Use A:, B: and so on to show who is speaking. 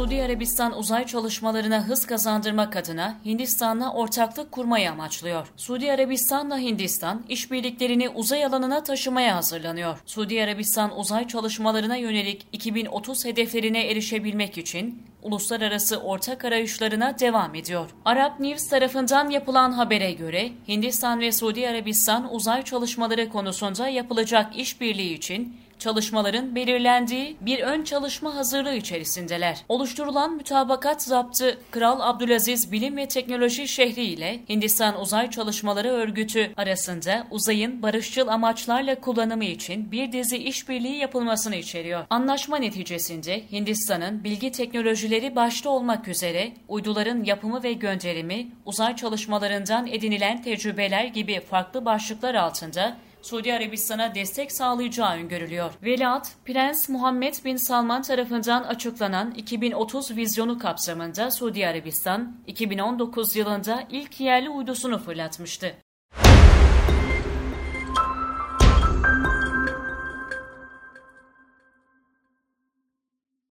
A: Suudi Arabistan uzay çalışmalarına hız kazandırmak adına Hindistan'la ortaklık kurmayı amaçlıyor. Suudi Arabistan'la Hindistan işbirliklerini uzay alanına taşımaya hazırlanıyor. Suudi Arabistan uzay çalışmalarına yönelik 2030 hedeflerine erişebilmek için uluslararası ortak arayışlarına devam ediyor. Arap News tarafından yapılan habere göre Hindistan ve Suudi Arabistan uzay çalışmaları konusunda yapılacak işbirliği için çalışmaların belirlendiği bir ön çalışma hazırlığı içerisindeler. Oluşturulan mütabakat zaptı Kral Abdülaziz Bilim ve Teknoloji Şehri ile Hindistan Uzay Çalışmaları Örgütü arasında uzayın barışçıl amaçlarla kullanımı için bir dizi işbirliği yapılmasını içeriyor. Anlaşma neticesinde Hindistan'ın bilgi teknolojileri başta olmak üzere uyduların yapımı ve gönderimi, uzay çalışmalarından edinilen tecrübeler gibi farklı başlıklar altında Suudi Arabistan'a destek sağlayacağı öngörülüyor. Veliaht, Prens Muhammed Bin Salman tarafından açıklanan 2030 vizyonu kapsamında Suudi Arabistan, 2019 yılında ilk yerli uydusunu fırlatmıştı.